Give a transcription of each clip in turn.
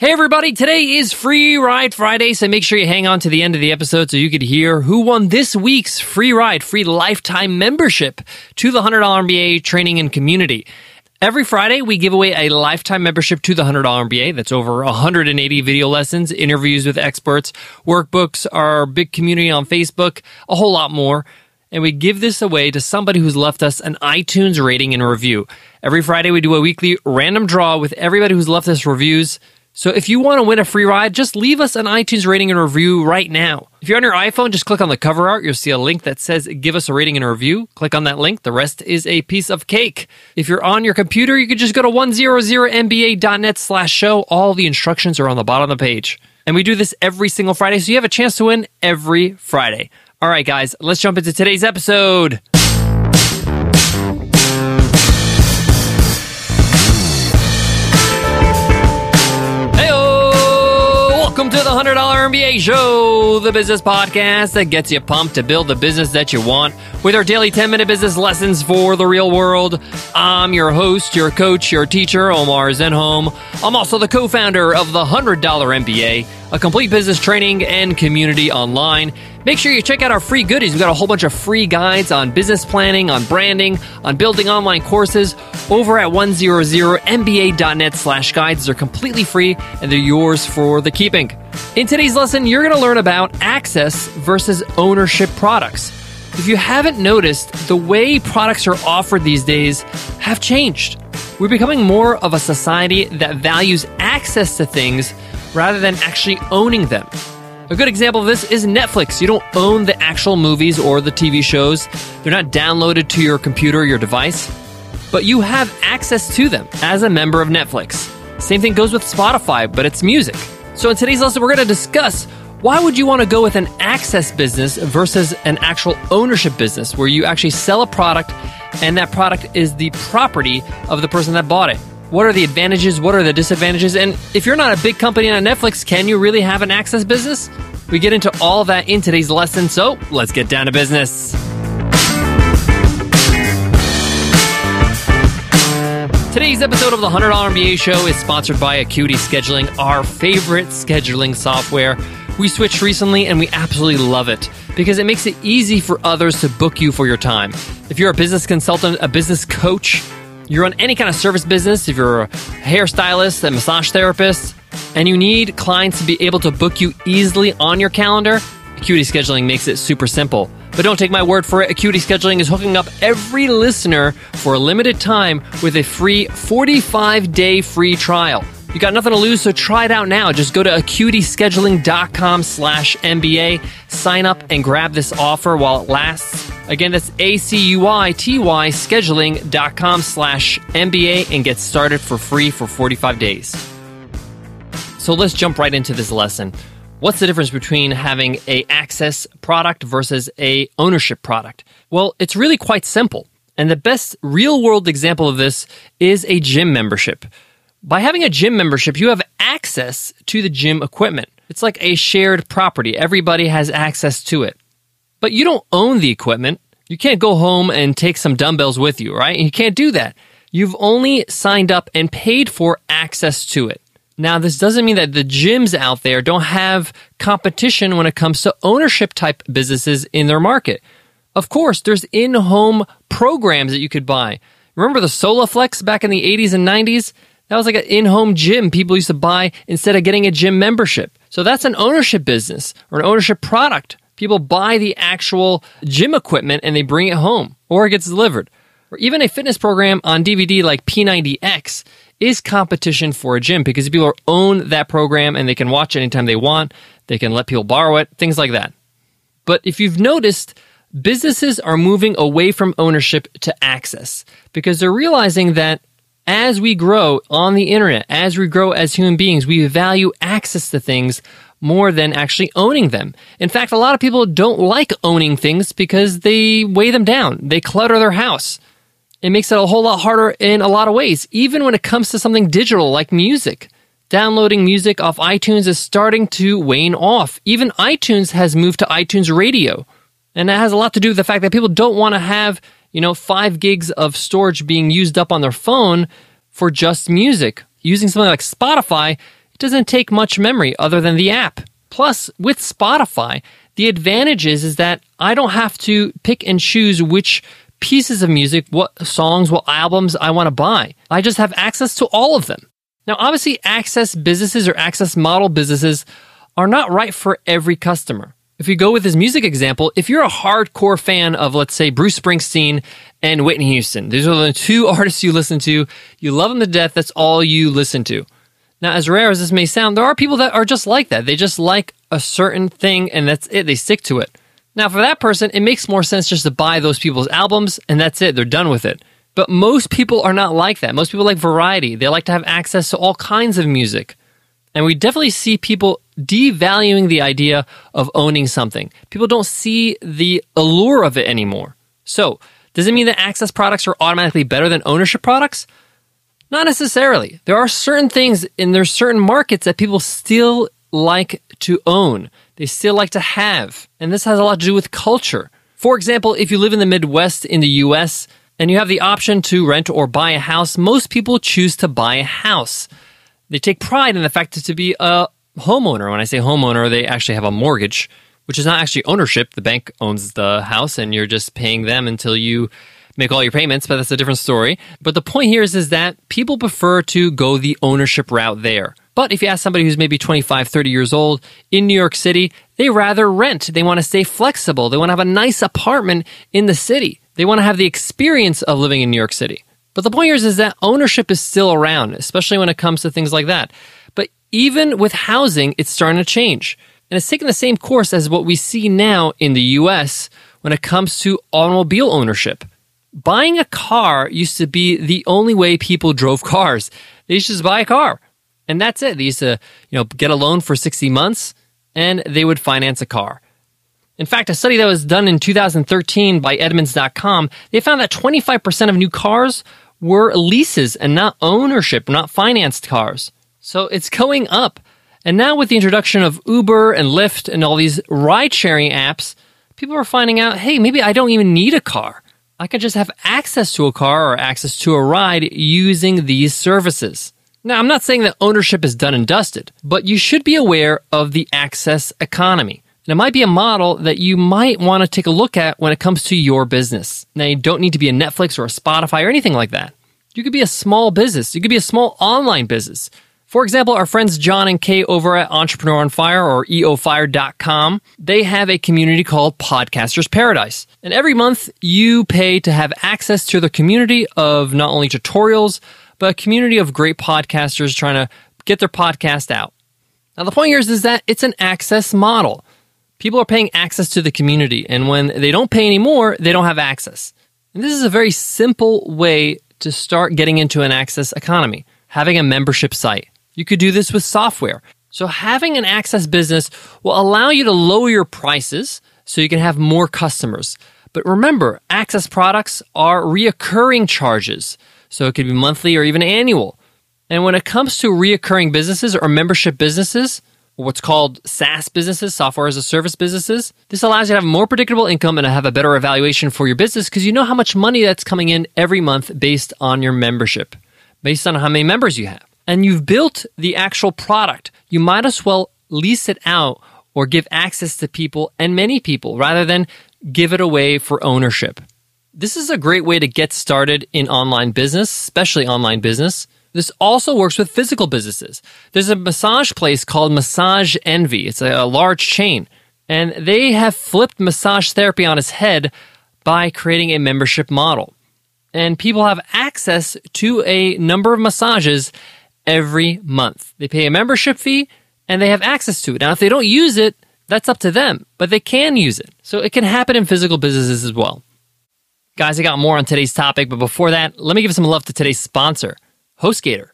Hey everybody, today is Free Ride Friday, so make sure you hang on to the end of the episode so you could hear who won this week's free ride, free lifetime membership to the $100 MBA training and community. Every Friday, we give away a lifetime membership to the $100 MBA. That's over 180 video lessons, interviews with experts, workbooks, our big community on Facebook, a whole lot more. And we give this away to somebody who's left us an iTunes rating and review. Every Friday, we do a weekly random draw with everybody who's left us reviews. So if you want to win a free ride, just leave us an iTunes rating and review right now. If you're on your iPhone, just click on the cover art. You'll see a link that says give us a rating and review. Click on that link. The rest is a piece of cake. If you're on your computer, you can just go to 100mba.net slash show. All the instructions are on the bottom of the page. And we do this every single Friday, so you have a chance to win every Friday. All right, guys, let's jump into today's episode. MBA Show, the business podcast that gets you pumped to build the business that you want with our daily 10 minute business lessons for the real world. I'm your host, your coach, your teacher, Omar Zenhom. I'm also the co founder of the $100 MBA, a complete business training and community online. Make sure you check out our free goodies. We've got a whole bunch of free guides on business planning, on branding, on building online courses over at 100mba.net slash guides. They're completely free and they're yours for the keeping. In today's lesson, you're going to learn about access versus ownership products. If you haven't noticed, the way products are offered these days have changed. We're becoming more of a society that values access to things rather than actually owning them. A good example of this is Netflix. You don't own the actual movies or the TV shows, they're not downloaded to your computer or your device, but you have access to them as a member of Netflix. Same thing goes with Spotify, but it's music. So in today's lesson, we're going to discuss why would you want to go with an access business versus an actual ownership business where you actually sell a product and that product is the property of the person that bought it? What are the advantages? What are the disadvantages? And if you're not a big company on Netflix, can you really have an access business? We get into all that in today's lesson, so let's get down to business. Today's episode of the $100 MBA show is sponsored by Acuity Scheduling, our favorite scheduling software. We switched recently and we absolutely love it because it makes it easy for others to book you for your time. If you're a business consultant, a business coach, you're on any kind of service business, if you're a hairstylist, a massage therapist, and you need clients to be able to book you easily on your calendar, Acuity Scheduling makes it super simple. But don't take my word for it. Acuity Scheduling is hooking up every listener for a limited time with a free 45 day free trial. You got nothing to lose, so try it out now. Just go to acuityscheduling.com slash MBA, sign up and grab this offer while it lasts. Again, that's A-C-U-I-T-Y scheduling.com slash MBA and get started for free for 45 days. So let's jump right into this lesson. What's the difference between having a access product versus a ownership product? Well, it's really quite simple. And the best real world example of this is a gym membership. By having a gym membership, you have access to the gym equipment. It's like a shared property. Everybody has access to it. But you don't own the equipment. You can't go home and take some dumbbells with you, right? You can't do that. You've only signed up and paid for access to it. Now, this doesn't mean that the gyms out there don't have competition when it comes to ownership type businesses in their market. Of course, there's in home programs that you could buy. Remember the Soloflex back in the 80s and 90s? That was like an in home gym people used to buy instead of getting a gym membership. So that's an ownership business or an ownership product. People buy the actual gym equipment and they bring it home or it gets delivered. Or even a fitness program on DVD like P90X is competition for a gym because if people own that program and they can watch it anytime they want. They can let people borrow it, things like that. But if you've noticed, businesses are moving away from ownership to access because they're realizing that as we grow on the internet, as we grow as human beings, we value access to things more than actually owning them. In fact, a lot of people don't like owning things because they weigh them down. They clutter their house. It makes it a whole lot harder in a lot of ways, even when it comes to something digital like music. Downloading music off iTunes is starting to wane off. Even iTunes has moved to iTunes Radio. And that has a lot to do with the fact that people don't want to have you know, five gigs of storage being used up on their phone for just music. Using something like Spotify it doesn't take much memory other than the app. Plus, with Spotify, the advantage is, is that I don't have to pick and choose which pieces of music, what songs, what albums I want to buy. I just have access to all of them. Now, obviously, access businesses or access model businesses are not right for every customer. If you go with this music example, if you're a hardcore fan of, let's say, Bruce Springsteen and Whitney Houston, these are the two artists you listen to, you love them to death, that's all you listen to. Now, as rare as this may sound, there are people that are just like that. They just like a certain thing and that's it. They stick to it. Now, for that person, it makes more sense just to buy those people's albums and that's it. They're done with it. But most people are not like that. Most people like variety. They like to have access to all kinds of music. And we definitely see people devaluing the idea of owning something. People don't see the allure of it anymore. So, does it mean that access products are automatically better than ownership products? Not necessarily. There are certain things and there's certain markets that people still like to own. They still like to have. And this has a lot to do with culture. For example, if you live in the Midwest in the US and you have the option to rent or buy a house, most people choose to buy a house. They take pride in the fact to be a homeowner. When I say homeowner, they actually have a mortgage, which is not actually ownership. The bank owns the house and you're just paying them until you make all your payments, but that's a different story. But the point here is, is that people prefer to go the ownership route there. But if you ask somebody who's maybe 25, 30 years old in New York City, they rather rent. They want to stay flexible. They want to have a nice apartment in the city. They want to have the experience of living in New York City. But the point here is, is that ownership is still around, especially when it comes to things like that. But even with housing, it's starting to change. And it's taking the same course as what we see now in the US when it comes to automobile ownership. Buying a car used to be the only way people drove cars. They used to just buy a car and that's it. They used to, you know, get a loan for 60 months and they would finance a car. In fact, a study that was done in 2013 by Edmunds.com, they found that 25% of new cars were leases and not ownership, not financed cars. So it's going up. And now with the introduction of Uber and Lyft and all these ride sharing apps, people are finding out, hey, maybe I don't even need a car. I can just have access to a car or access to a ride using these services. Now, I'm not saying that ownership is done and dusted, but you should be aware of the access economy. And it might be a model that you might want to take a look at when it comes to your business. Now, you don't need to be a Netflix or a Spotify or anything like that. You could be a small business. You could be a small online business. For example, our friends John and Kay over at Entrepreneur on Fire or eofire.com, they have a community called Podcasters Paradise. And every month you pay to have access to the community of not only tutorials, but a community of great podcasters trying to get their podcast out. Now, the point here is, is that it's an access model. People are paying access to the community, and when they don't pay anymore, they don't have access. And this is a very simple way to start getting into an access economy having a membership site. You could do this with software. So, having an access business will allow you to lower your prices so you can have more customers. But remember, access products are reoccurring charges. So it could be monthly or even annual. And when it comes to reoccurring businesses or membership businesses, what's called SaaS businesses, software as a service businesses, this allows you to have more predictable income and to have a better evaluation for your business because you know how much money that's coming in every month based on your membership, based on how many members you have. And you've built the actual product. You might as well lease it out or give access to people and many people rather than give it away for ownership. This is a great way to get started in online business, especially online business. This also works with physical businesses. There's a massage place called Massage Envy. It's a, a large chain, and they have flipped massage therapy on its head by creating a membership model. And people have access to a number of massages every month. They pay a membership fee and they have access to it. Now, if they don't use it, that's up to them, but they can use it. So it can happen in physical businesses as well. Guys, I got more on today's topic, but before that, let me give some love to today's sponsor, HostGator.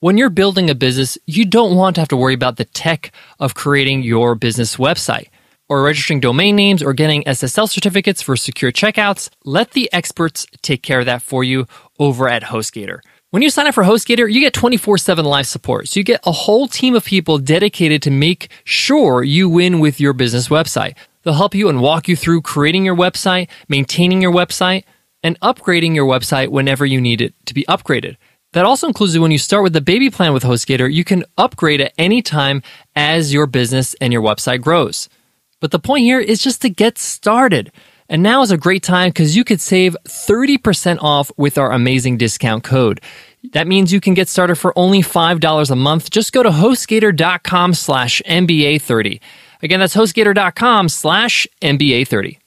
When you're building a business, you don't want to have to worry about the tech of creating your business website or registering domain names or getting SSL certificates for secure checkouts. Let the experts take care of that for you over at HostGator. When you sign up for HostGator, you get 24 7 live support. So you get a whole team of people dedicated to make sure you win with your business website. They'll help you and walk you through creating your website, maintaining your website, and upgrading your website whenever you need it to be upgraded. That also includes when you start with the baby plan with HostGator, you can upgrade at any time as your business and your website grows. But the point here is just to get started. And now is a great time because you could save 30% off with our amazing discount code. That means you can get started for only $5 a month. Just go to hostgator.com slash MBA30. Again, that's hostgator.com slash MBA30.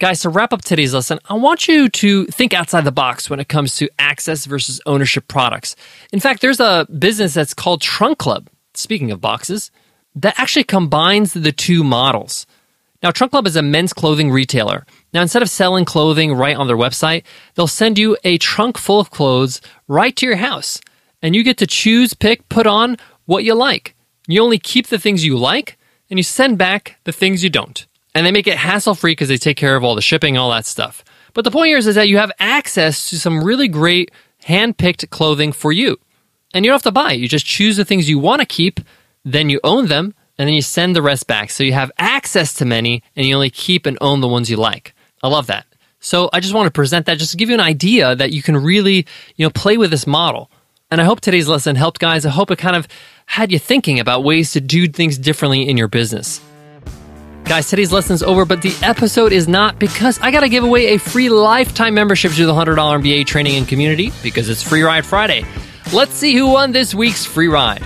Guys, to wrap up today's lesson, I want you to think outside the box when it comes to access versus ownership products. In fact, there's a business that's called Trunk Club, speaking of boxes, that actually combines the two models. Now, Trunk Club is a men's clothing retailer. Now, instead of selling clothing right on their website, they'll send you a trunk full of clothes right to your house. And you get to choose, pick, put on what you like. You only keep the things you like, and you send back the things you don't and they make it hassle free because they take care of all the shipping, all that stuff. But the point here is, is that you have access to some really great hand picked clothing for you. And you don't have to buy. You just choose the things you want to keep, then you own them, and then you send the rest back. So you have access to many, and you only keep and own the ones you like. I love that. So I just want to present that just to give you an idea that you can really, you know, play with this model. And I hope today's lesson helped guys. I hope it kind of had you thinking about ways to do things differently in your business. Guys, today's lesson's over, but the episode is not because I got to give away a free lifetime membership to the $100 MBA training and community because it's Free Ride Friday. Let's see who won this week's free ride.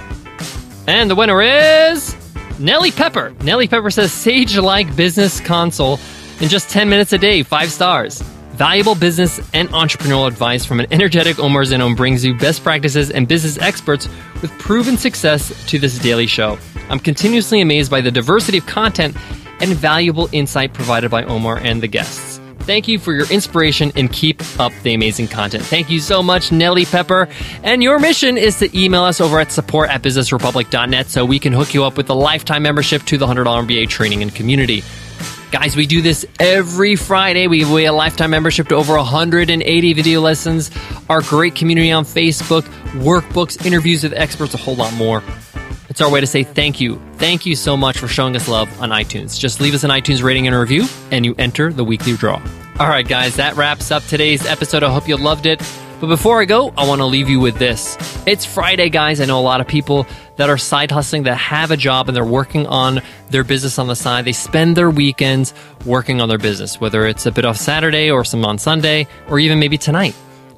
And the winner is Nellie Pepper. Nellie Pepper says Sage like business console in just 10 minutes a day, five stars. Valuable business and entrepreneurial advice from an energetic Omar Zenhom brings you best practices and business experts with proven success to this daily show. I'm continuously amazed by the diversity of content and valuable insight provided by Omar and the guests. Thank you for your inspiration and keep up the amazing content. Thank you so much, Nellie Pepper. And your mission is to email us over at support at businessrepublic.net so we can hook you up with a lifetime membership to the $100 MBA training and community. Guys, we do this every Friday. We give away a lifetime membership to over 180 video lessons, our great community on Facebook, workbooks, interviews with experts, a whole lot more. It's our way to say thank you. Thank you so much for showing us love on iTunes. Just leave us an iTunes rating and a review, and you enter the weekly draw. All right, guys, that wraps up today's episode. I hope you loved it. But before I go, I want to leave you with this. It's Friday, guys. I know a lot of people that are side hustling, that have a job and they're working on their business on the side. They spend their weekends working on their business, whether it's a bit off Saturday or some on Sunday, or even maybe tonight.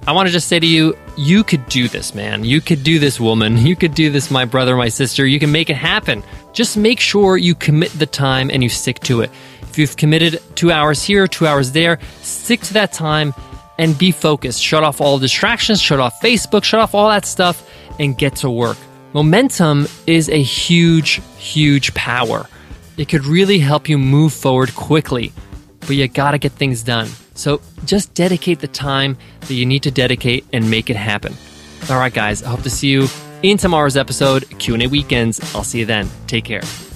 I want to just say to you, you could do this, man. You could do this, woman. You could do this, my brother, my sister. You can make it happen. Just make sure you commit the time and you stick to it. If you've committed two hours here, two hours there, stick to that time and be focused. Shut off all distractions, shut off Facebook, shut off all that stuff, and get to work. Momentum is a huge, huge power. It could really help you move forward quickly, but you gotta get things done. So just dedicate the time that you need to dedicate and make it happen. All right, guys, I hope to see you in tomorrow's episode, Q&A Weekends. I'll see you then. Take care.